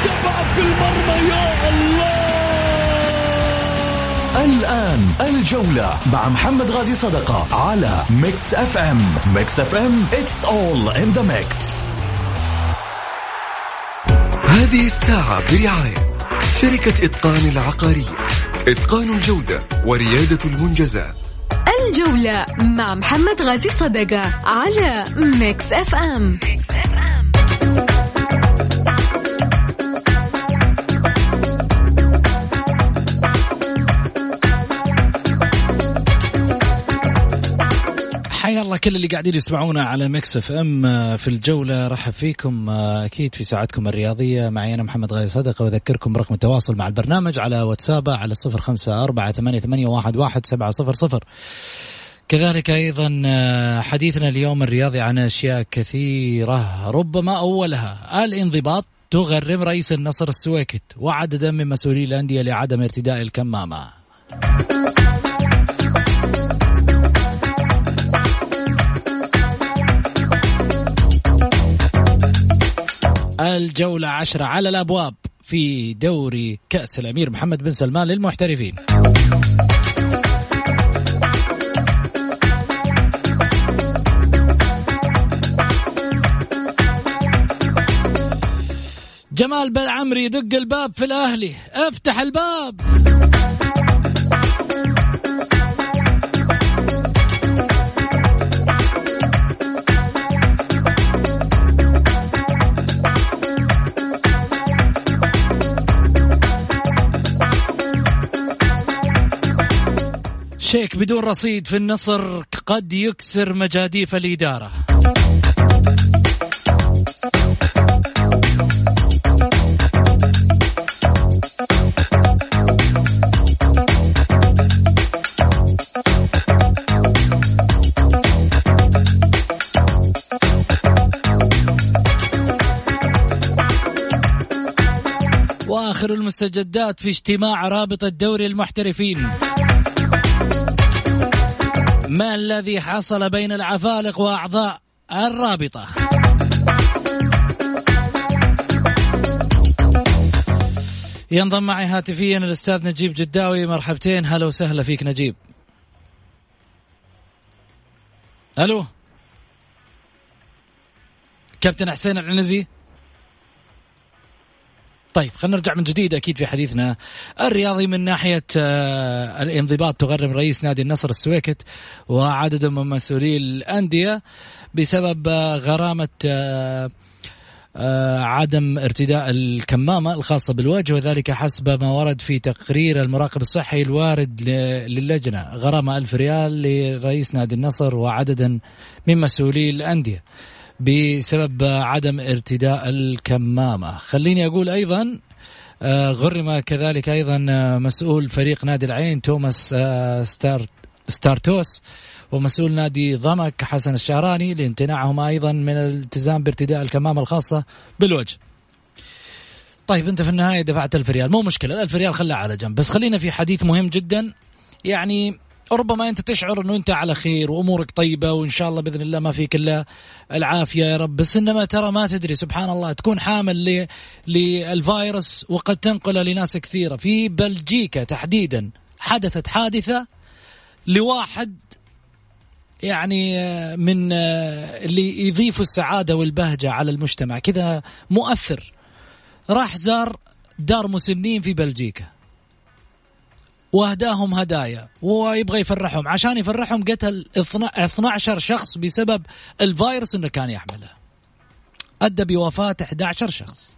متابعة في المرمى يا الله! الآن الجولة مع محمد غازي صدقة على Mix FM. Mix FM it's all in the mix. هذه الساعة برعاية شركة إتقان العقارية. إتقان الجودة وريادة المنجزات. الجولة مع محمد غازي صدقة على Mix FM. حيا الله كل اللي قاعدين يسمعونا على Mix FM آه، في الجولة رحب فيكم آه، أكيد في ساعتكم الرياضية. معي أنا محمد غازي صدقة واذكركم برقم التواصل مع البرنامج على واتساب على صفر خمسة أربعة ثمانية, ثمانية واحد, واحد سبعة صفر صفر. كذلك أيضا آه، حديثنا اليوم الرياضي عن أشياء كثيرة ربما أولها الانضباط. تغرم رئيس النصر السويكت وعددا من مسؤولي الأندية لعدم ارتداء الكمامة. الجولة عشرة على الأبواب في دوري كأس الأمير محمد بن سلمان للمحترفين. جمال بن عمري يدق الباب في الأهلي. افتح الباب. شيك بدون رصيد في النصر قد يكسر مجاديف الإدارة. وآخر المستجدات في اجتماع رابطه دوري المحترفين. ما الذي حصل بين العفالق وأعضاء الرابطة؟ ينضم معي هاتفيا الأستاذ نجيب جداوي. مرحبتين. هلا وسهلا فيك نجيب. ألو؟ كابتن حسين العنزي؟ طيب خلينا نرجع من جديد أكيد في حديثنا الرياضي من ناحية آه، الانضباط. تغرم رئيس نادي النصر السويكت وعدد من مسؤولي الأندية بسبب آه، غرامة آه، عدم ارتداء الكمامة الخاصة بالوجه وذلك حسب ما ورد في تقرير المراقب الصحي الوارد للجنة. غرامة ألف ريال لرئيس نادي النصر وعددا من مسؤولي الأندية. بسبب عدم ارتداء الكمامة. خليني أقول أيضا آه، غرم كذلك أيضا آه، مسؤول فريق نادي العين توماس آه، ستار ستارتوس ومسؤول نادي ضمك حسن الشعراني لامتناعهما أيضا من الالتزام بارتداء الكمامة الخاصة بالوجه. طيب أنت في النهاية دفعت ألف ريال مو مشكلة الألف ريال خلها على جنب. بس خلينا في حديث مهم جدا. يعني ربما أنت تشعر إنه أنت على خير وأمورك طيبة وإن شاء الله بإذن الله ما فيك إلا العافية يا رب. بس إنما ترى ما تدري سبحان الله تكون حامل للفيروس وقد تنقله لناس كثيرة. في بلجيكا تحديدا حدثت حادثة لواحد يعني من اللي يضيفوا السعادة والبهجة على المجتمع. كذا مؤثر راح زار دار مسنين في بلجيكا. واهداهم هدايا. ويبغى يفرحهم. عشان يفرحهم قتل 12 شخص بسبب الفيروس انه كان يحمله. أدى بوفاة 11 شخص.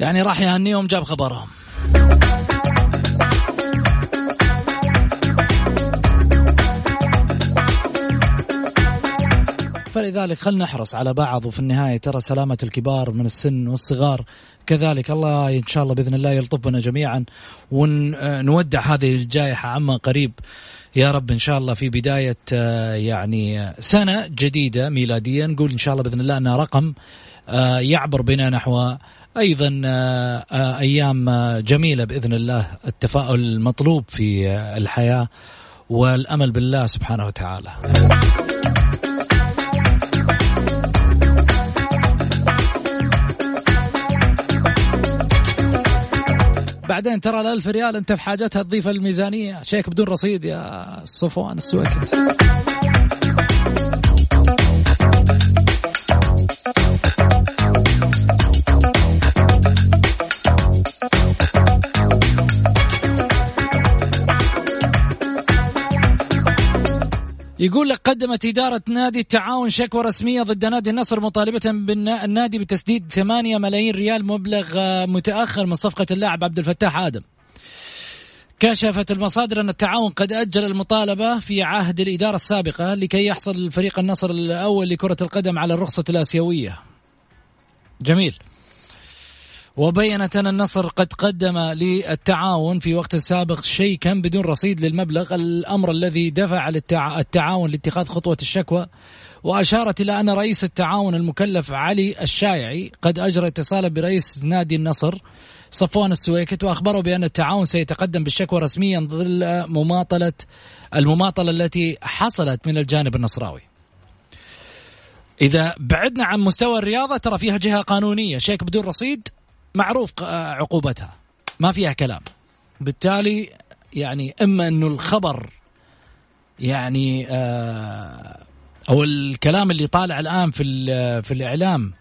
يعني راح يهنيهم جاب خبرهم. فلذلك خلنا نحرص على بعض وفي النهاية ترى سلامة الكبار من السن والصغار. كذلك الله إن شاء الله بإذن الله يلطف بنا جميعا ونودع هذه الجائحة عما قريب. يا رب إن شاء الله في بداية آه، يعني سنة جديدة ميلادية. نقول إن شاء الله بإذن الله انها رقم آه، يعبر بنا نحو أيضا آه، أيام جميلة بإذن الله. التفاؤل المطلوب في الحياة والأمل بالله سبحانه وتعالى. بعدين ترى الألف ريال أنت في حاجتها تضيف الميزانية. شيك بدون رصيد يا صفوان السويكت يقول لك قدمت إدارة نادي التعاون شكوى رسمية ضد نادي النصر مطالبة بالنادي بتسديد 8 ملايين ريال مبلغ متأخر من صفقة اللاعب عبد الفتاح آدم. كشفت المصادر أن التعاون قد أجل المطالبة في عهد الإدارة السابقة لكي يحصل فريق النصر الأول لكرة القدم على الرخصة الآسيوية. جميل. وبينت أن النصر قد قدم للتعاون في وقت سابق شيء كان بدون رصيد للمبلغ. الأمر الذي دفع التعاون لاتخاذ خطوة الشكوى وأشارت إلى أن رئيس التعاون المكلف علي الشايعي قد أجرى اتصالا برئيس نادي النصر صفوان السويكت وأخبره بأن التعاون سيتقدم بالشكوى رسميا ظل مماطلة المماطلة التي حصلت من الجانب النصراوي. إذا بعدنا عن مستوى الرياضة ترى فيها جهة قانونية. شيك بدون رصيد معروف عقوبتها. ما فيها كلام. بالتالي يعني إما إنه الخبر يعني آه أو الكلام اللي طالع الآن في في الإعلام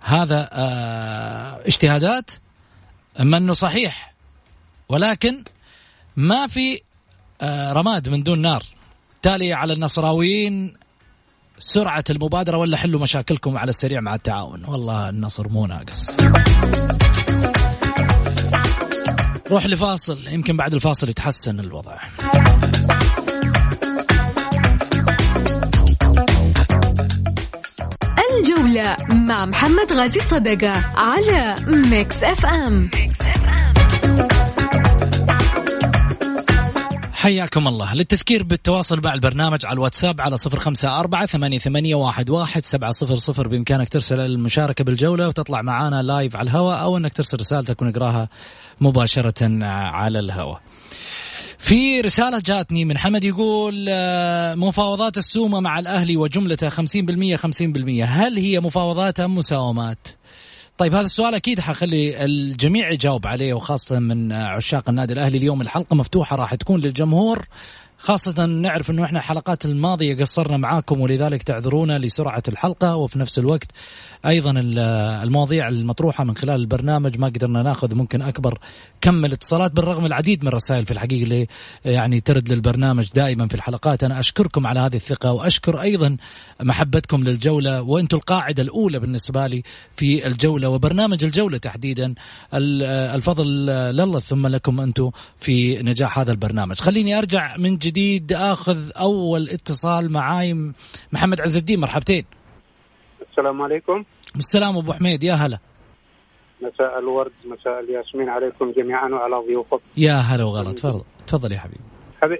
هذا آه اجتهادات إما إنه صحيح. ولكن ما في آه رماد من دون نار. تالي على النصراويين سرعة المبادرة ولا حلوا مشاكلكم على السريع مع التعاون؟ والله النصر مو ناقص. روح لفاصل يمكن بعد الفاصل يتحسن الوضع. الجولة مع محمد غازي صدقة على Mix FM. حياكم الله. للتذكير بالتواصل مع البرنامج على الواتساب على صفر خمسة أربعة ثمانية, ثمانية واحد, واحد سبعة صفر صفر بإمكانك ترسل المشاركة بالجولة وتطلع معانا live على الهواء أو أنك ترسل رسالتك ونقراها مباشرة على الهواء. في رسالة جاتني من حمد يقول آه، مفاوضات السومة مع الأهلي وجملتها 50% 50% هل هي مفاوضات أم مساومات؟ طيب هذا السؤال أكيد حخلي الجميع يجاوب عليه وخاصة من عشاق النادي الأهلي. اليوم الحلقة مفتوحة راح تكون للجمهور خاصة نعرف إنه إحنا الحلقات الماضية قصرنا معاكم ولذلك تعذرونا لسرعة الحلقة وفي نفس الوقت أيضا المواضيع المطروحة من خلال البرنامج ما قدرنا ناخذ ممكن أكبر كم من الاتصالات بالرغم العديد من الرسائل في الحقيقة اللي يعني ترد للبرنامج دائما في الحلقات. أنا أشكركم على هذه الثقة وأشكر أيضا محبتكم للجولة وأنتم القاعدة الأولى بالنسبة لي في الجولة وبرنامج الجولة تحديدا. الفضل لله ثم لكم أنتم في نجاح هذا البرنامج. خليني أرجع من جديد جديد آخذ أول اتصال معاي محمد عز الدين مرحبتين. السلام عليكم. السلام أبو حميد يا هلا. مساء الورد مساء الياسمين عليكم جميعا وعلى ضيوفكم. يا هلا وغلا تفضل تفضل يا حبيبي.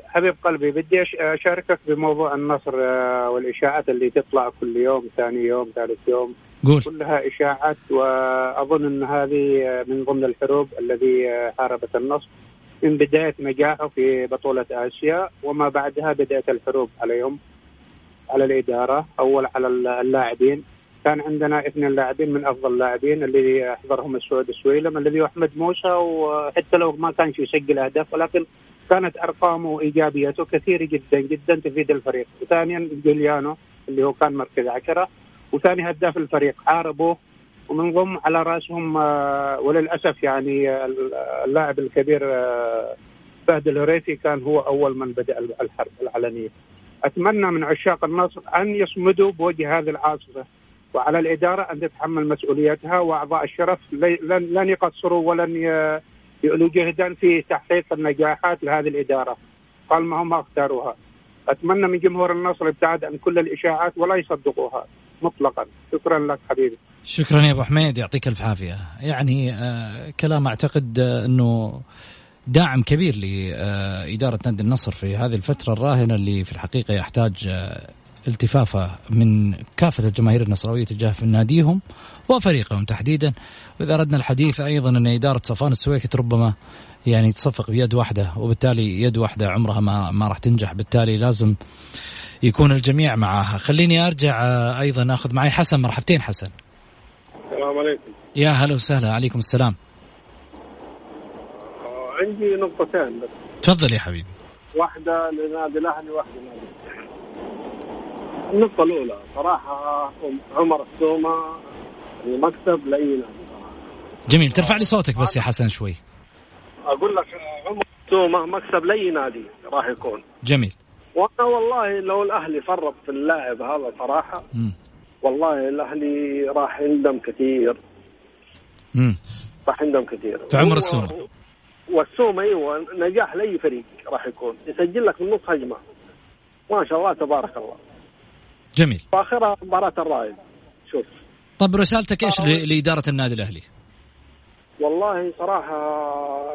حبيب قلبي بدي أشاركك بموضوع النصر آه، والإشاعات اللي تطلع كل يوم ثاني يوم ثالث يوم. قول. كلها إشاعات وأظن إن هذه آه، من ضمن الحروب الذي آه، حاربت النصر. من بداية نجاحه في بطولة آسيا وما بعدها بدأت الحروب عليهم على الإدارة أول على اللاعبين. كان عندنا اثنين لاعبين من أفضل اللاعبين اللي أحضرهم السعود السويلم الذي هو أحمد موسى وحتى لو ما كانش يسجل أهداف ولكن كانت أرقامه وايجابيته كثيرة جدا جدا تفيد الفريق. وثانيا جوليانو اللي هو كان مركز عشرة. وثاني هداف الفريق حاربوا ومن ضمن على رأسهم آه، وللأسف يعني اللاعب الكبير آه، فهد الهريثي كان هو أول من بدأ الحرب العلنيه. أتمنى من عشاق النصر أن يصمدوا بوجه هذه العاصفة وعلى الإدارة أن تتحمل مسؤوليتها وأعضاء الشرف لن لن يقصروا ولن يؤلوا جهدا في تحقيق النجاحات لهذه الإدارة طالما هم اختاروها. أتمنى من جمهور النصر ابتعاد عن كل الإشاعات ولا يصدقوها مطلقا. شكرا لك حبيبي. شكرا يا أبو حميد يعطيك ألف عافية. يعني آه كلام أعتقد آه إنه داعم كبير لإدارة نادي النصر في هذه الفترة الراهنة اللي في الحقيقة يحتاج آه، التفافة من كافة الجماهير النصراوية تجاه ناديهم وفريقهم تحديدا. وإذا أردنا الحديث أيضا أن إدارة صفان السويكت ربما يعني تصفق بيد واحدة وبالتالي يد واحدة عمرها ما ما راح تنجح. بالتالي لازم يكون الجميع معها خليني أرجع آه، أيضا أخذ معي حسن. مرحبتين حسن. السلام عليكم. يا هلا وسهلا. عليكم السلام. عندي نقطتين بس. تفضل يا حبيبي. واحدة لنادي الأهلي واحدة لنادي النقطة الأولى صراحة عمر السومة مكتب لأي نادي جميل. ترفع لي صوتك بس يا حسن شوي. أقول لك عمر السومة مكسب لأي نادي راح يكون. جميل. وأنا والله لو الأهلي فرط في اللاعب هذا صراحة مم. والله الأهلي راح يندم كثير. مم. راح يندم كثير. في عمر السومة. والسومة أيوه نجاح لأي فريق راح يكون. يسجل لك من نص هجمة. ما شاء الله تبارك الله. جميل. واخرها مباراة الرائد. شوف. طب رسالتك إيش ل- لإدارة النادي الأهلي؟ والله صراحة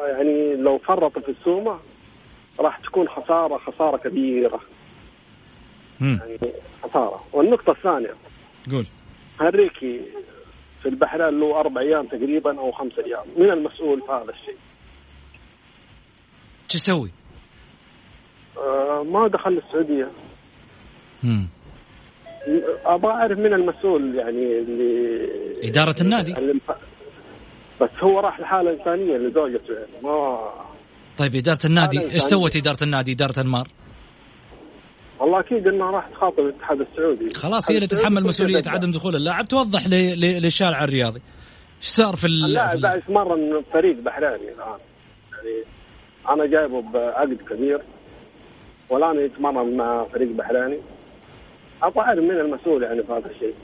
يعني لو فرطوا في السومة راح تكون خسارة خسارة كبيرة. مم. يعني خسارة. والنقطة الثانية. قول. هنريكي في البحرين له أربع أيام تقريبا أو خمس أيام. من المسؤول في هذا الشيء؟ شو يسوي؟ آه ما دخل السعودية. مم. أبغى أعرف من المسؤول يعني اللي إدارة النادي. اللي بس هو راح لحالة إنسانية لزوجته. يعني ما طيب إدارة النادي إيش. سوت إدارة النادي إدارة انمار؟ والله أكيد انها راح تخاطب الاتحاد السعودي. خلاص هي اللي تتحمل مسؤولية عدم دخول اللاعب توضح للشارع الرياضي. إيش صار في ال- في اللاعب ال- بعد يتمرن فريق بحريني الآن. يعني أنا جايبه بعقد كبير والآن يتمرن مع فريق بحريني. أبغى اعرف من المسؤول يعني في هذا الشيء.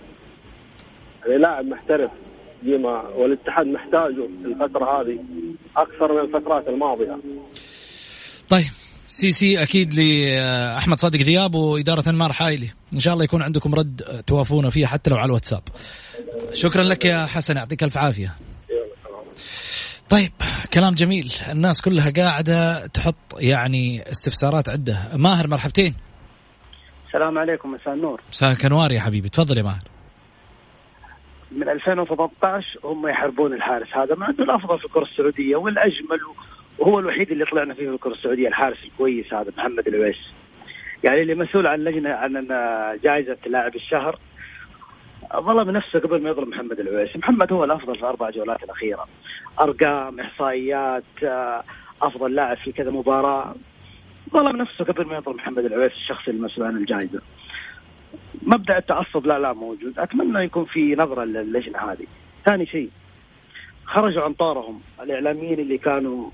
يعني لاعب محترف ديما والاتحاد محتاجه في الفترة هذه. أكثر من الفترات الماضية. طيب سي سي أكيد لاحمد صادق ذياب وإدارة أنمار الحائلي إن شاء الله يكون عندكم رد توافونا فيه حتى لو على الواتساب. شكرا لك يا حسن يعطيك ألف عافية. طيب كلام جميل. الناس كلها قاعدة تحط يعني استفسارات عدة. ماهر مرحبتين. السلام عليكم مساء النور. مساك أنوار يا حبيبي. تفضل يا ماهر. من 2018 هم يحاربون الحارس هذا مع إنه الأفضل في الكرة السعودية والأجمل وهو الوحيد اللي طلعنا فيه في الكرة السعودية الحارس الكويس هذا محمد العويس. يعني اللي مسؤول عن لجنة عن جائزة لاعب الشهر ظلم نفسه قبل ما يظلم محمد العويس. محمد هو الأفضل في الاربع جولات الأخيرة. أرقام إحصائيات آه، أفضل لاعب في كذا مباراة. ظلم نفسه قبل ما يظلم محمد العويس الشخص المسؤول عن الجائزة. مبدأ التعصب لا لا موجود. أتمنى يكون في نظرة للجنة هذه. ثاني شيء خرجوا عن طورهم الإعلاميين اللي كانوا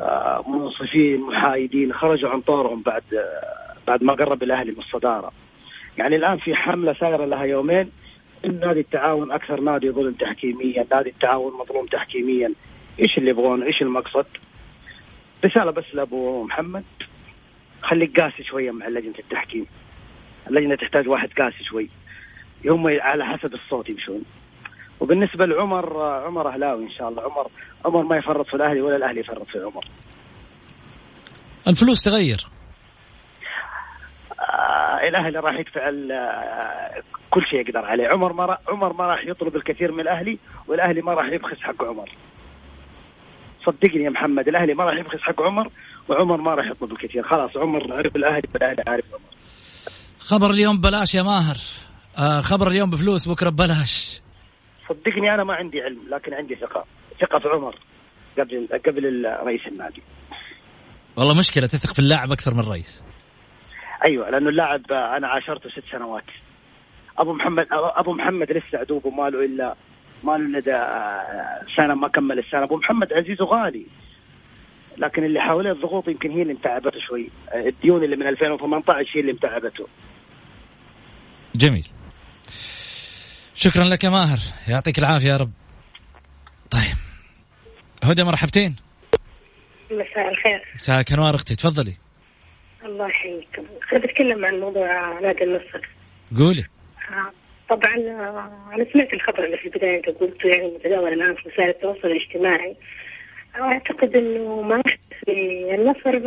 آه، منصفين محايدين خرجوا عن طورهم بعد آه، بعد ما قرب الأهلي من الصدارة. يعني الآن في حملة سايرة لها يومين. ان نادي التعاون أكثر نادي ظلم تحكيميا نادي التعاون مظلوم تحكيميا. إيش اللي يبغون؟ إيش المقصد؟ رسالة بس لأبو محمد. خليك قاسي شوية مع لجنة التحكيم. اللجنه تحتاج واحد قاسي شوي. هم على حسب الصوت يمشون. وبالنسبة لعمر عمر أهلاوي إن شاء الله. عمر عمر ما يفرط في الأهلي ولا الأهلي يفرط في عمر. الفلوس تغير. آه الأهلي راح يدفع آه، كل شيء يقدر عليه. عمر ما راح عمر ما راح يطلب الكثير من الأهلي والأهلي ما راح يبخس حق عمر. صدقني يا محمد الأهلي ما راح يبخس حق عمر وعمر ما راح يطلب الكثير. خلاص عمر عرف الأهلي والأهلي عارف عمر. خبر اليوم ببلاش يا ماهر. آه خبر اليوم بفلوس بكرة ببلاش. صدقني أنا ما عندي علم لكن عندي ثقة. ثقة في عمر قبل قبل رئيس النادي. والله مشكلة تثق في اللاعب أكثر من الرئيس. أيوه لأنه اللاعب أنا عاشرته ست سنوات. أبو محمد أبو محمد لسه عدوب وما له الا ما له إلا آه، سنة ما كمل السنة. أبو محمد عزيز وغالي. لكن اللي حواليه الضغوط يمكن هي اللي متعبته شوي. آه، الديون اللي من 2018 هي اللي متعبته. جميل. شكرا لك يا ماهر. يعطيك العافية يا رب. طيب. هدى مرحبتين. مساء الخير. مساك أنوار أختي. تفضلي. الله يحييك. خليني اتكلم عن موضوع نادي النصر. قولي. آه، طبعا آه، أنا سمعت الخبر اللي في البداية انت قلته يعني متداول الآن في وسائل التواصل الاجتماعي. أعتقد إنه ما في النصر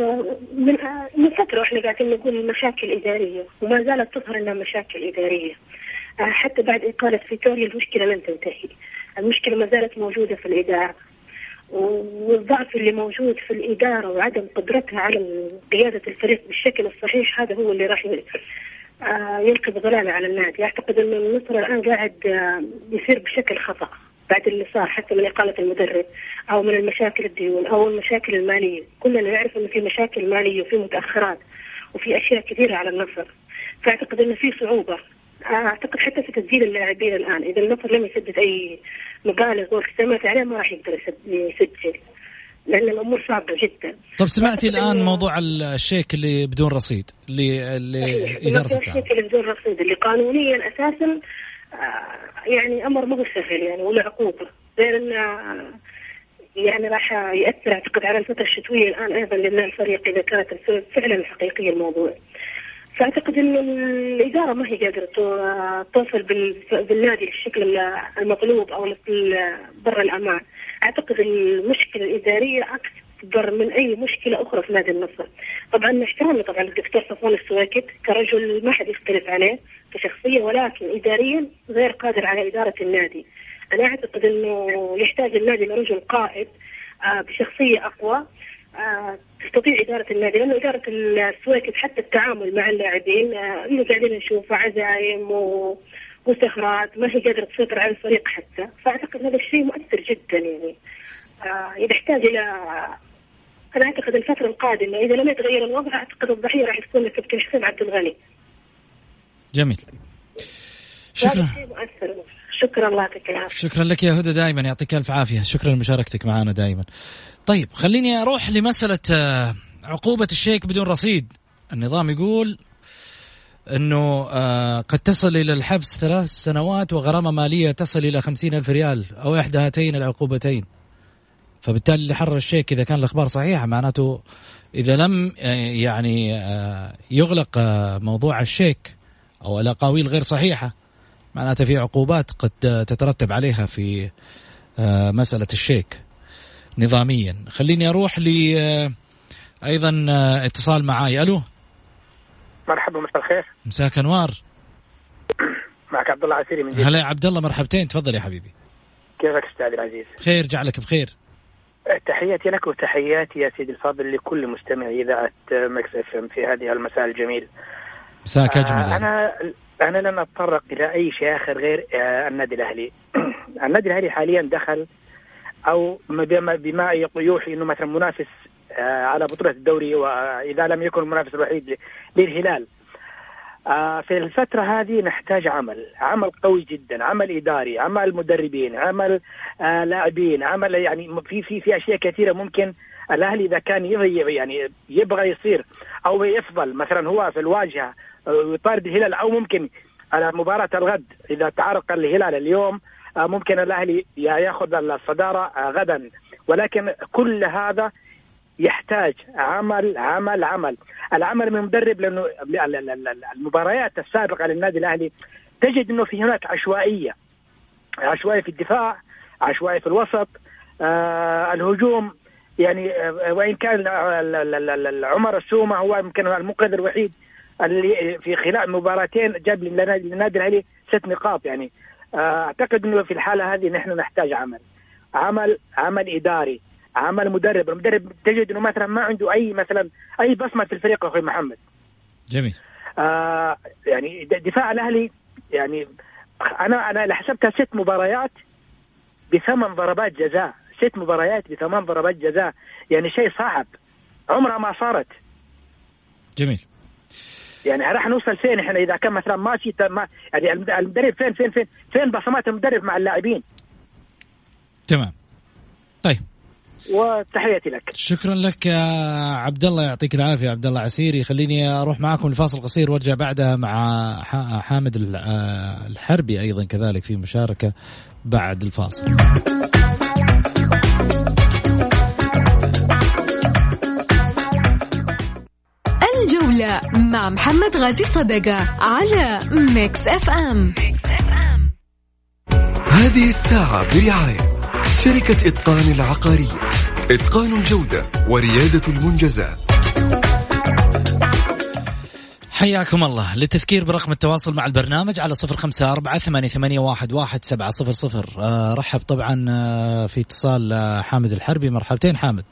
من من فترة وإحنا قاعدين نقول مشاكل إدارية وما زالت تظهر إنها مشاكل إدارية. آه، حتى بعد إقالة فيتوريا المشكلة لن تنتهي المشكلة ما زالت موجودة في الإدارة. والضعف اللي موجود في الإدارة وعدم قدرتها على قيادة الفريق بالشكل الصحيح هذا هو اللي راح آه، يلقي بظلالة على النادي. أعتقد أن النصر الآن قاعد آه، يصير بشكل خطأ. بعد اللي صار حتى من إقالة المدرب أو من المشاكل الديون أو المشاكل المالية. كلنا نعرف أنه في مشاكل مالية وفي متأخرات وفي أشياء كثيرة على النصر. فأعتقد أنه في صعوبة. أعتقد حتى في تسجيل اللاعبين الآن إذا النصر لم يسدد أي مبالغ والتزامات عليه ما راح يقدر يسجل. لأن الأمور صعبة جدا. طب سمعتي الآن موضوع الشيك اللي بدون رصيد اللي اللي اداره الشيك اللي بدون رصيد اللي قانونيا أساسا آه، يعني أمر مو سهل يعني ولا عقوبة غير انه يعني راح يأثر أعتقد على الفترة الشتوية الآن أيضا لبناء الفريق إذا كانت فعلا حقيقيه الموضوع. فأعتقد إن الإدارة ما هي قادرة توصل بالنادي بالشكل المطلوب أو برا الأمان. أعتقد المشكلة الإدارية اكبر من أي مشكلة أخرى في نادي النصر. طبعا احترامي طبعا الدكتور صفوان السواكت كرجل ما حد يختلف عليه كشخصية ولكن اداريا غير قادر على إدارة النادي. أنا أعتقد إنه يحتاج النادي لرجل قائد آه، بشخصية أقوى آه، تستطيع إدارة النادي لأنه إدارة السويكت حتى التعامل مع اللاعبين آه، إنه قاعدين نشوف عزايم وسهرات ما هي قادرة تسيطر على الفريق حتى فأعتقد هذا الشيء مؤثر جدا يعني آه، يحتاج إلى أنا أعتقد الفترة القادمة إذا لم يتغير الوضع أعتقد الضحية راح تكون الكابتن حسين عبد الغني. جميل. شكرا. شكرا الله يعطيك العافية. شكرا لك يا هدى دائما يعطيك ألف عافية. شكرا لمشاركتك معنا دائما. طيب خليني أروح لمسألة آه، عقوبة الشيك بدون رصيد. النظام يقول إنه آه، قد تصل إلى الحبس ثلاث سنوات وغرامة مالية تصل إلى خمسين ألف ريال أو إحدى هاتين العقوبتين. فبالتالي اللي حرر الشيك إذا كان الأخبار صحيحة معناته إذا لم آه، يعني يغلق موضوع الشيك أو الأقاويل غير صحيحة معناته في عقوبات قد تترتب عليها في مسألة الشيك نظاميا. خليني أروح ل آه، أيضا آه، اتصال معاي. ألو؟ مرحبا مساء الخير. مساك أنوار. معك عبد الله عسيري من جدة. هلا يا عبد الله مرحبتين. تفضل يا حبيبي. كيفك أستاذ العزيز؟ خير جعلك بخير. تحياتي لك وتحياتي يا سيدي الفاضل لكل مستمع إذاعة Mix FM في هذه المساء الجميل. مساك اجمل آه أنا أنا لن أتطرق إلى أي شيء آخر غير آه النادي الأهلي. النادي الأهلي حاليا دخل أو بما بما يوحي إنه مثلا منافس آه، على بطولة الدوري وإذا لم يكن المنافس الوحيد للهلال. في الفترة هذه نحتاج عمل، عمل قوي جدا، عمل إداري، عمل مدربين، عمل آه، لاعبين، عمل يعني في في في أشياء كثيرة ممكن الأهلي إذا كان يبغى يعني يبغى يصير أو يفضل مثلا هو في الواجهة يطارد الهلال أو ممكن على مباراة الغد إذا تعرق الهلال اليوم آه، ممكن الأهلي يأخذ الصدارة آه، غدا. ولكن كل هذا يحتاج عمل عمل عمل. العمل من مدرب لأنه المباريات السابقة للنادي الأهلي تجد إنه في هناك عشوائية. عشوائية في الدفاع عشوائية في الوسط. آه الهجوم يعني آه وإن كان عمر السومة هو يمكن المنقذ الوحيد اللي في خلال مباراتين جاب للنادي الأهلي ست نقاط يعني. أعتقد إنه في الحالة هذه نحن نحتاج عمل. عمل عمل إداري. عمل مدرب. المدرب تجد إنه مثلا ما عنده أي مثلا أي بصمة في الفريق أخوي محمد. جميل. آه يعني دفاع الأهلي يعني أنا أنا حسبتها ست مباريات بثمان ضربات جزاء. ست مباريات بثمان ضربات جزاء. يعني شيء صعب. عمرها ما صارت. جميل. يعني راح نوصل فين إحنا؟ إذا كان مثلا ماشي ما يعني المدرب فين فين فين فين بصمات المدرب مع اللاعبين؟ تمام. طيب. وتحياتي لك. شكرا لك يا عبد الله يعطيك العافية عبد الله عسيري. خليني أروح معكم لفاصل قصير وأرجع بعدها مع حامد الحربي أيضا كذلك في مشاركة بعد الفاصل. الجولة مع محمد غازي صدقة على Mix FM هذه الساعة برعاية شركة إتقان العقارية إتقان الجودة وريادة المنجزات. حياكم الله. للتذكير برقم التواصل مع البرنامج على صفر خمسة أربعة ثمانية, ثمانية واحد, واحد سبعة صفر صفر. آه رحب طبعا آه في اتصال آه حامد الحربي. مرحبتين حامد.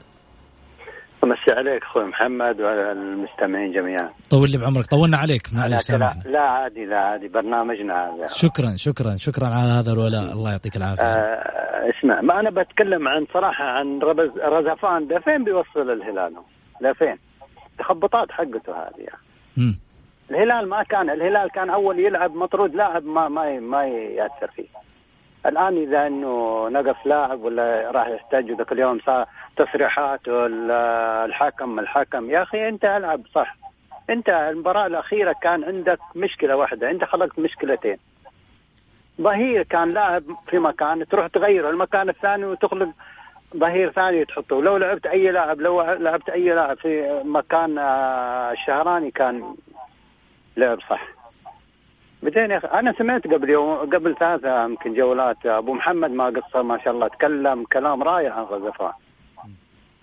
مسي عليك أخوي محمد وعلى المستمعين جميعا. طول لي بعمرك. طولنا عليك معلش لا, لا عادي لا عادي. برنامجنا هذا. شكرا شكرا شكرا على هذا الولاء. الله يعطيك العافية. آه اسمع ما أنا بتكلم عن صراحة عن ربز رزفان ده فين بيوصل الهلال لفين تخبطات حقته هذه يعني. الهلال ما كان الهلال كان أول يلعب مطرود لاعب ما ما ما يأثر فيه. الآن إذا إنه نقص لاعب ولا راح يحتاج ذاك اليوم صار تصريحات الحكم الحكم يا أخي أنت ألعب صح. أنت المباراة الأخيرة كان عندك مشكلة واحدة أنت خلقت مشكلتين. ظهير كان لاعب في مكان تروح تغيره. المكان الثاني وتخلق ظهير ثاني تحطه. لو لعبت أي لاعب لو لعبت أي لاعب في مكان آه، الشهراني كان لعب صح. بعدين يا أخي أنا سمعت قبل يوم قبل ثلاثة يمكن جولات أبو محمد ما قصر ما شاء الله تكلم كلام رائع عن غزفان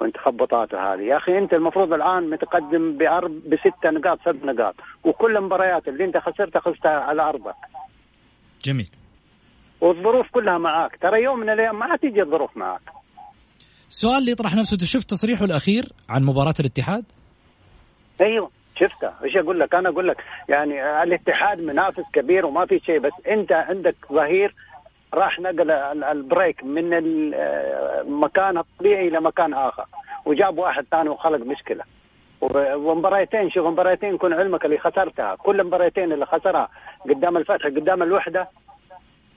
وانت خبطاته هذه. يا أخي أنت المفروض الآن متقدم بأرب بست نقاط سبع نقاط وكل المباريات اللي أنت خسرتها خسرتها على أرضك. جميل. والظروف كلها معاك. ترى يوم من الأيام ما حتيجي الظروف معاك. السؤال اللي يطرح نفسه شفت تصريحه الأخير عن مباراة الاتحاد؟ أيوه شفتها. إيش أقول لك؟ أنا أقول لك يعني الاتحاد منافس كبير وما في شيء بس أنت عندك ظهير راح نقل البريك من المكان الطبيعي إلى مكان آخر. وجاب واحد ثاني وخلق مشكلة. ومباريتين شوف مباريتين يكون علمك اللي خسرتها. كل المباريتين اللي خسرها قدام الفتح قدام الوحدة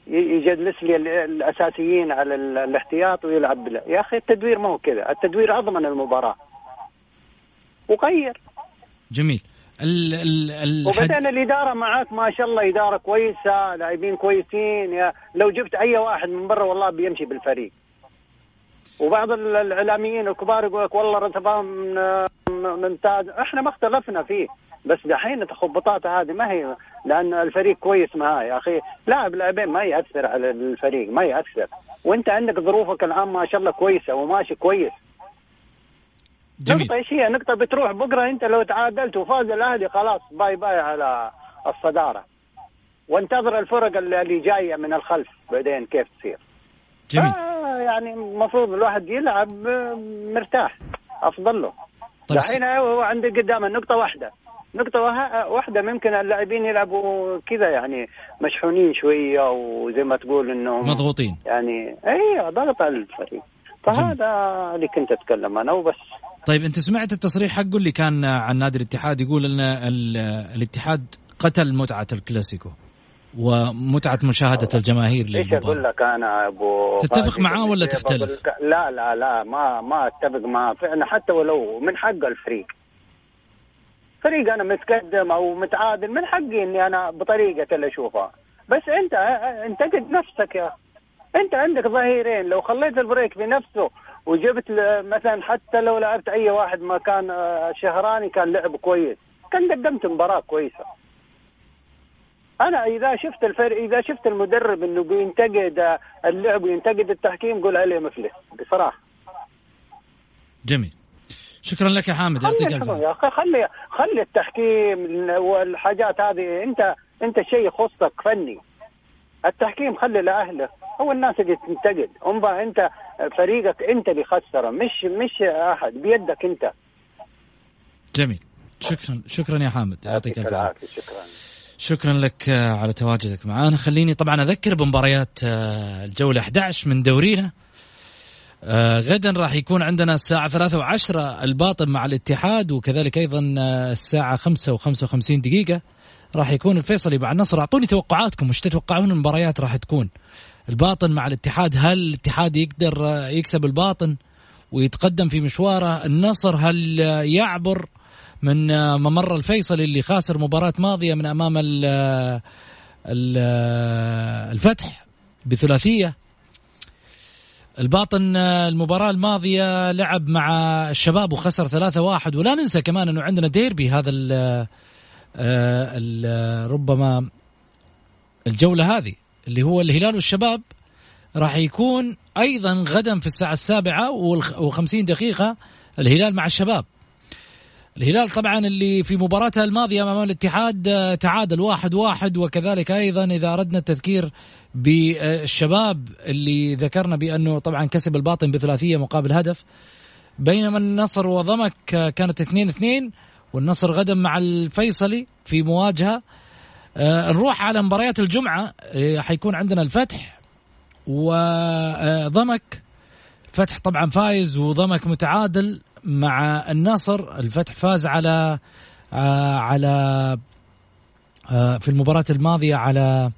يجلس لي الأساسيين على الاحتياط ويلعب بلا. يا أخي التدوير ما هو كذا. التدوير أضمن المباراة. وغير. جميل. ال ال ال وبعدين الإدارة معك. ما شاء الله إدارة كويسة. لاعبين كويسين. يا لو جبت أي واحد من برا والله بيمشي بالفريق. وبعض الإعلاميين الكبار يقول لك والله رتبان ممتاز. إحنا ما اختلفنا فيه. بس دحين التخبطات هذه ما هي لأن الفريق كويس معاه يا أخي لاعب لاعبين ما يأثر على الفريق ما يأثر وأنت عندك ظروفك الآن ما شاء الله كويسة وماشي كويس جميل. نقطة إيش هي؟ نقطة بتروح بكرة أنت لو تعادلت وفاز الأهلي خلاص باي باي على الصدارة. وانتظر الفرق اللي جاية من الخلف بعدين كيف تصير. جميل. آه يعني المفروض الواحد يلعب مرتاح أفضل له. طيب الحين هو عنده قدامه نقطة واحدة. نقطة واحدة ممكن اللاعبين يلعبوا كذا يعني مشحونين شوية وزي ما تقول انه مضغوطين. يعني اي ضغط على الفريق. فهذا اللي كنت أتكلم أنا وبس. طيب أنت سمعت التصريح حقه اللي كان عن نادي الاتحاد يقول إن الاتحاد قتل متعة الكلاسيكو ومتعة مشاهدة الجماهير للمباراة. إيش أقول لك أنا أبو تتفق معاه ولا تختلف؟ لا لا لا ما ما أتفق معاه. فعلا حتى ولو من حق الفريق. فريق أنا متقدم أو متعادل من حقي إني أنا بطريقة اللي أشوفها. بس أنت انتقد نفسك يا. أنت عندك ظهيرين. لو خليت البريك بنفسه وجبت مثلا حتى لو لعبت أي واحد ما كان آه، شهراني كان لعب كويس. كان قدمت مباراة كويسة. أنا إذا شفت الفرق إذا شفت المدرب إنه بينتقد آه، اللعب وينتقد التحكيم قول عليه مفلس بصراحة. جميل. شكرا لك يا حامد يعطيك ألف يا أخي خلي خلي التحكيم والحاجات هذه. انت أنت شيء يخصك فني. التحكيم خلي لاهله هو الناس اللي تنتقد. انظر أنت فريقك أنت اللي خسره مش مش أحد بيدك أنت. جميل. شكرا شكرا يا حامد يعطيك ألف عافية. شكرا. شكرا لك على تواجدك معنا خليني طبعا أذكر بمباريات آه، الجولة 11 من دورينا. آه غدا راح يكون عندنا الساعة ثلاثة وعشرة الباطن مع الاتحاد وكذلك أيضا آه الساعة خمسة وخمسة وخمسين دقيقة راح يكون الفيصلي مع النصر. أعطوني توقعاتكم وش تتوقعون المباريات راح تكون؟ الباطن مع الاتحاد هل الاتحاد يقدر يكسب الباطن ويتقدم في مشواره؟ النصر هل يعبر من ممر الفيصلي اللي خاسر مباراة ماضية من أمام الفتح بثلاثية؟ الباطن المباراة الماضية لعب مع الشباب وخسر ثلاثة واحد. ولا ننسى كمان أنه عندنا ديربي هذا ال ال ربما الجولة هذه اللي هو الهلال والشباب. راح يكون أيضا غدا في الساعة السابعة وخمسين دقيقة الهلال مع الشباب. الهلال طبعا اللي في مباراته الماضية أمام الاتحاد آه، تعادل واحد واحد وكذلك أيضا إذا أردنا التذكير بالشباب اللي ذكرنا بأنه طبعا كسب الباطن بثلاثية مقابل هدف. بينما النصر وضمك آه، كانت اثنين اثنين والنصر غدا مع الفيصلي في مواجهة. آه، نروح على مباريات الجمعة. حيكون عندنا الفتح وضمك. فتح طبعا فايز وضمك متعادل مع النصر. الفتح فاز على آه على آه في المباراة الماضية على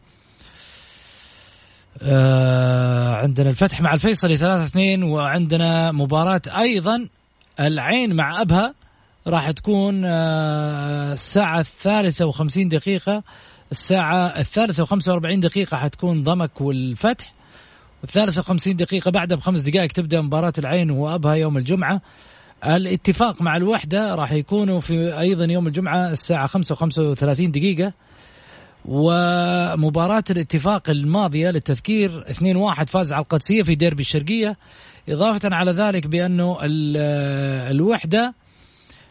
آه عندنا الفتح مع الفيصلي 3 2 وعندنا مباراة أيضا العين مع أبها راح تكون آه الساعة الثالثة وخمسين دقيقة. الساعة الثالثة وخمسة وأربعين دقيقة حتكون ضمك والفتح والثالثة وخمسين دقيقة بعدها بخمس دقائق تبدأ مباراة العين وأبها يوم الجمعة. الاتفاق مع الوحدة راح يكونوا في أيضا يوم الجمعة الساعة خمسة وخمسة وثلاثين دقيقة. ومباراة الاتفاق الماضية للتذكير 2-1 فاز على القدسية في ديربي الشرقية إضافة على ذلك بأنه الوحدة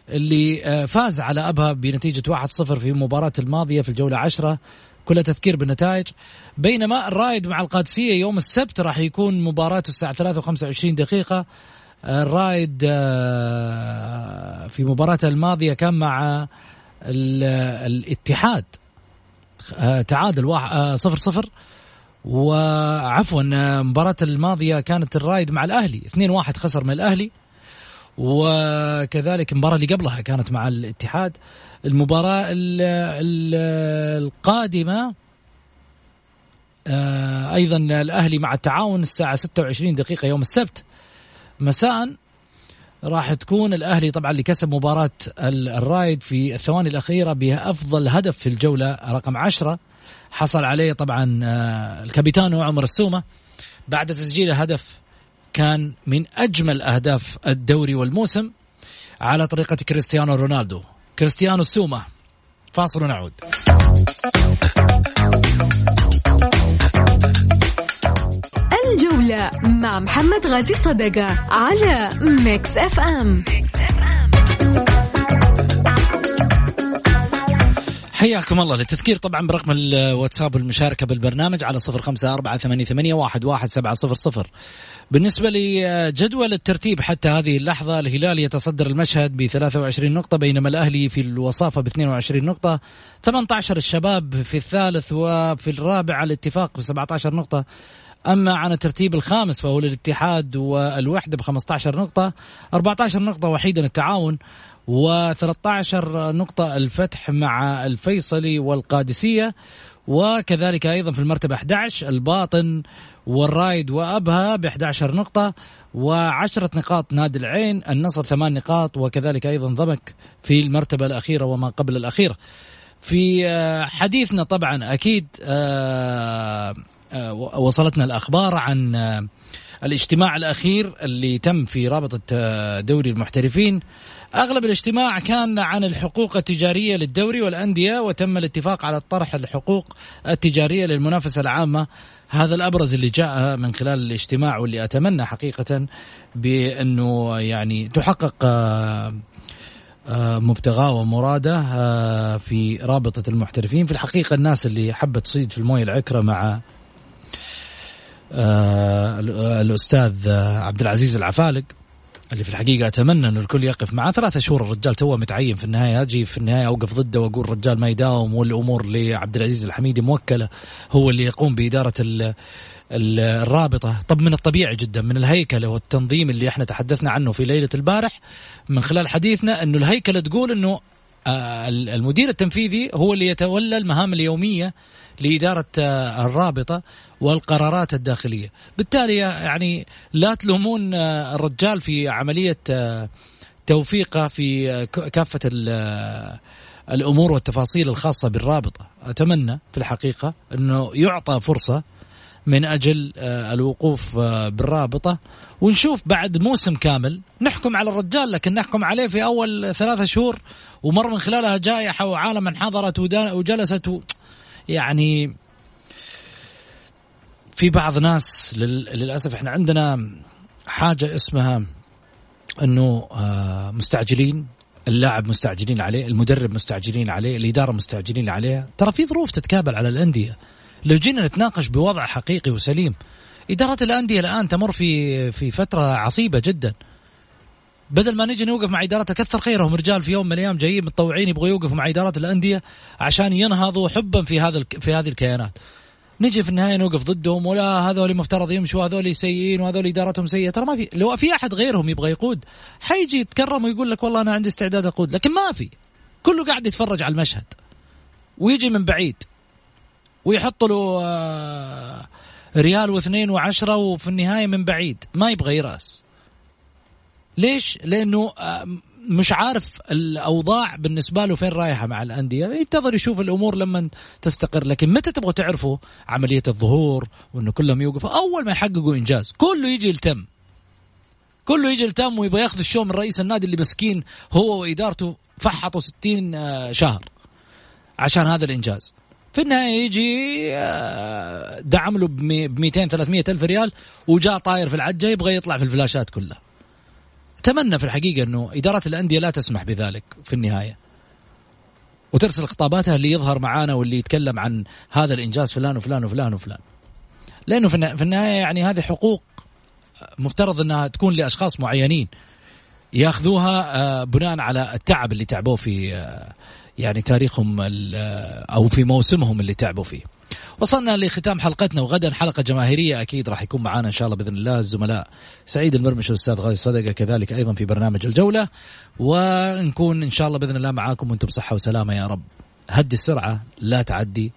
اللي فاز على أبها بنتيجة 1-0 في مباراة الماضية في الجولة 10 كل تذكير بالنتائج. بينما الرايد مع القادسية يوم السبت راح يكون مباراته الساعة 3 و25 دقيقة. الرايد آه، في مباراته الماضية كان مع الاتحاد آه، تعادل واحد آه، صفر صفر. وعفوا المباراة الماضية كانت الرايد مع الأهلي. 2 واحد خسر من الأهلي. وكذلك المباراة اللي قبلها كانت مع الاتحاد. المباراة القادمة أيضا الأهلي مع التعاون الساعة 26 دقيقة يوم السبت. مساء. راح تكون الأهلي طبعا اللي كسب مباراة الرايد في الثواني الأخيرة بأفضل هدف في الجولة رقم عشرة. حصل عليه طبعا آه، الكابيتانو عمر السومة. بعد تسجيل هدف كان من أجمل أهداف الدوري والموسم على طريقة كريستيانو رونالدو. كريستيانو السومة فاصل ونعود. الجولة مع محمد غازي صدقة على Mix FM حياكم الله. للتذكير طبعا برقم الواتساب المشاركة بالبرنامج على صفر خمسة أربعة ثمانية, ثمانية واحد, واحد سبعة صفر صفر. بالنسبة لجدول الترتيب حتى هذه اللحظة الهلال يتصدر المشهد ب 23 نقطة بينما الأهلي في الوصافة ب 22 نقطة. 18 الشباب في الثالث وفي الرابع الاتفاق ب 17 نقطة. أما عن الترتيب الخامس فهو الاتحاد والوحدة ب 15 نقطة 14 نقطة وحيدا التعاون و13 نقطة الفتح مع الفيصلي والقادسية وكذلك أيضا في المرتبة 11 الباطن والرايد وأبها ب 11 نقطة وعشرة نقاط نادي العين النصر ثمان نقاط وكذلك أيضا ضمك في المرتبة الأخيرة وما قبل الأخيرة في حديثنا طبعا أكيد آه، وصلتنا الأخبار عن الاجتماع الأخير اللي تم في رابطة دوري المحترفين. أغلب الاجتماع كان عن الحقوق التجارية للدوري والأندية وتم الاتفاق على طرح الحقوق التجارية للمنافسة العامة. هذا الأبرز اللي جاء من خلال الاجتماع واللي أتمنى حقيقة بأنه يعني تحقق آه، آه، مبتغاه ومراده آه، في رابطة المحترفين. في الحقيقة الناس اللي حبت تصيد في الموية العكرة مع الأستاذ عبد العزيز العفالق اللي في الحقيقة أتمنى إنه الكل يقف معاه ثلاثة شهور الرجال توه متعين في النهاية أجي في النهاية أوقف ضده وأقول الرجال ما يداوم والأمور لعبد العزيز الحميدي موكلة هو اللي يقوم بإدارة ال الرابطة. طب من الطبيعي جدا من الهيكلة والتنظيم اللي إحنا تحدثنا عنه في ليلة البارح من خلال حديثنا إنه الهيكلة تقول إنه آه، المدير التنفيذي هو اللي يتولى المهام اليومية لإدارة آه، الرابطة والقرارات الداخلية. بالتالي يعني لا تلومون آه، الرجال في عملية آه، توفيقه في كافة الأمور والتفاصيل الخاصة بالرابطة. أتمنى في الحقيقة أنه يعطى فرصة من أجل آه، الوقوف آه، بالرابطة. ونشوف بعد موسم كامل. نحكم على الرجال لكن نحكم عليه في أول ثلاثة شهور. ومر من خلالها جائحة وعالم انحضرت وجلست يعني في بعض ناس للأسف إحنا عندنا حاجة اسمها إنه آه، مستعجلين. اللاعب مستعجلين عليه المدرب مستعجلين عليه الإدارة مستعجلين عليها. ترى في ظروف تتكابل على الأندية. لو جينا نتناقش بوضع حقيقي وسليم. إدارة الأندية الآن تمر في في فترة عصيبة جدا. بدل ما نجي نوقف مع إدارة كثر خيرهم رجال في يوم من الأيام جايين متطوعين يبغوا يوقفوا مع إدارة الأندية عشان ينهضوا حبا في هذا في هذه الكيانات. نجي في النهاية نوقف ضدهم ولا هذول مفترض يمشوا هذول سيئين وهذول إدارتهم سيئة. ترى ما في لو في أحد غيرهم يبغى يقود حيجي يتكرم ويقول لك والله أنا عندي استعداد أقود لكن ما في. كله قاعد يتفرج على المشهد ويجي من بعيد. ويحط له آه، ريال واثنين وعشرة وفي النهاية من بعيد. ما يبغى يرأس. ليش؟ لأنه آه، مش عارف الأوضاع بالنسبة له فين رايحة مع الأندية. ينتظر يشوف الأمور لما تستقر. لكن متى تبغوا تعرفوا عملية الظهور وأنه كلهم يوقفوا؟ أول ما يحققوا إنجاز. كله يجي يلتم. كله يجي يلتم ويبغى ياخذ الشو من رئيس النادي اللي مسكين هو وإدارته فحطوا 60 آه، شهر عشان هذا الإنجاز. في النهاية يجي آه، دعم له ب 200 300 ألف ريال وجاء طاير في العجة يبغى يطلع في الفلاشات كلها. أتمنى في الحقيقة إنه إدارة الأندية لا تسمح بذلك في النهاية. وترسل خطاباتها اللي يظهر معانا واللي يتكلم عن هذا الإنجاز فلان وفلان وفلان وفلان. لأنه في النهايه يعني هذه حقوق مفترض إنها تكون لأشخاص معينين. ياخذوها آه، بناء على التعب اللي تعبوه في آه، يعني تاريخهم أو في موسمهم اللي تعبوا فيه. وصلنا لختام حلقتنا وغدا حلقة جماهيرية أكيد راح يكون معنا إن شاء الله بإذن الله الزملاء سعيد المرمش والأستاذ غازي صدقة كذلك أيضا في برنامج الجولة. ونكون إن شاء الله بإذن الله معاكم وأنتم بصحة وسلامة يا رب. هدي السرعة لا تعدي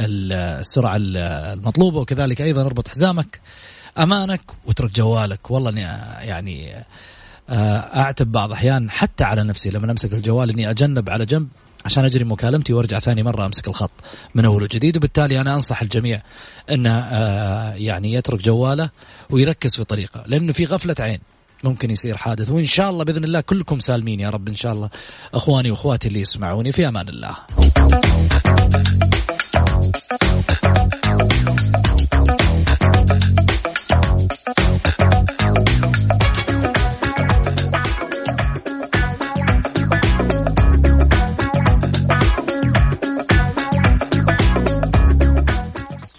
السرعة المطلوبة. وكذلك أيضا اربط حزامك أمانك واترك جوالك. والله يعني آه، أعتب بعض أحيان حتى على نفسي لما أمسك الجوال إني أجنب على جنب. عشان أجري مكالمتي وأرجع ثاني مرة أمسك الخط من اول وجديد وبالتالي أنا أنصح الجميع انه آه يعني يترك جواله ويركز في طريقه لأنه في غفلة عين ممكن يصير حادث وإن شاء الله بإذن الله كلكم سالمين يا رب إن شاء الله إخواني وإخواتي اللي يسمعوني في أمان الله.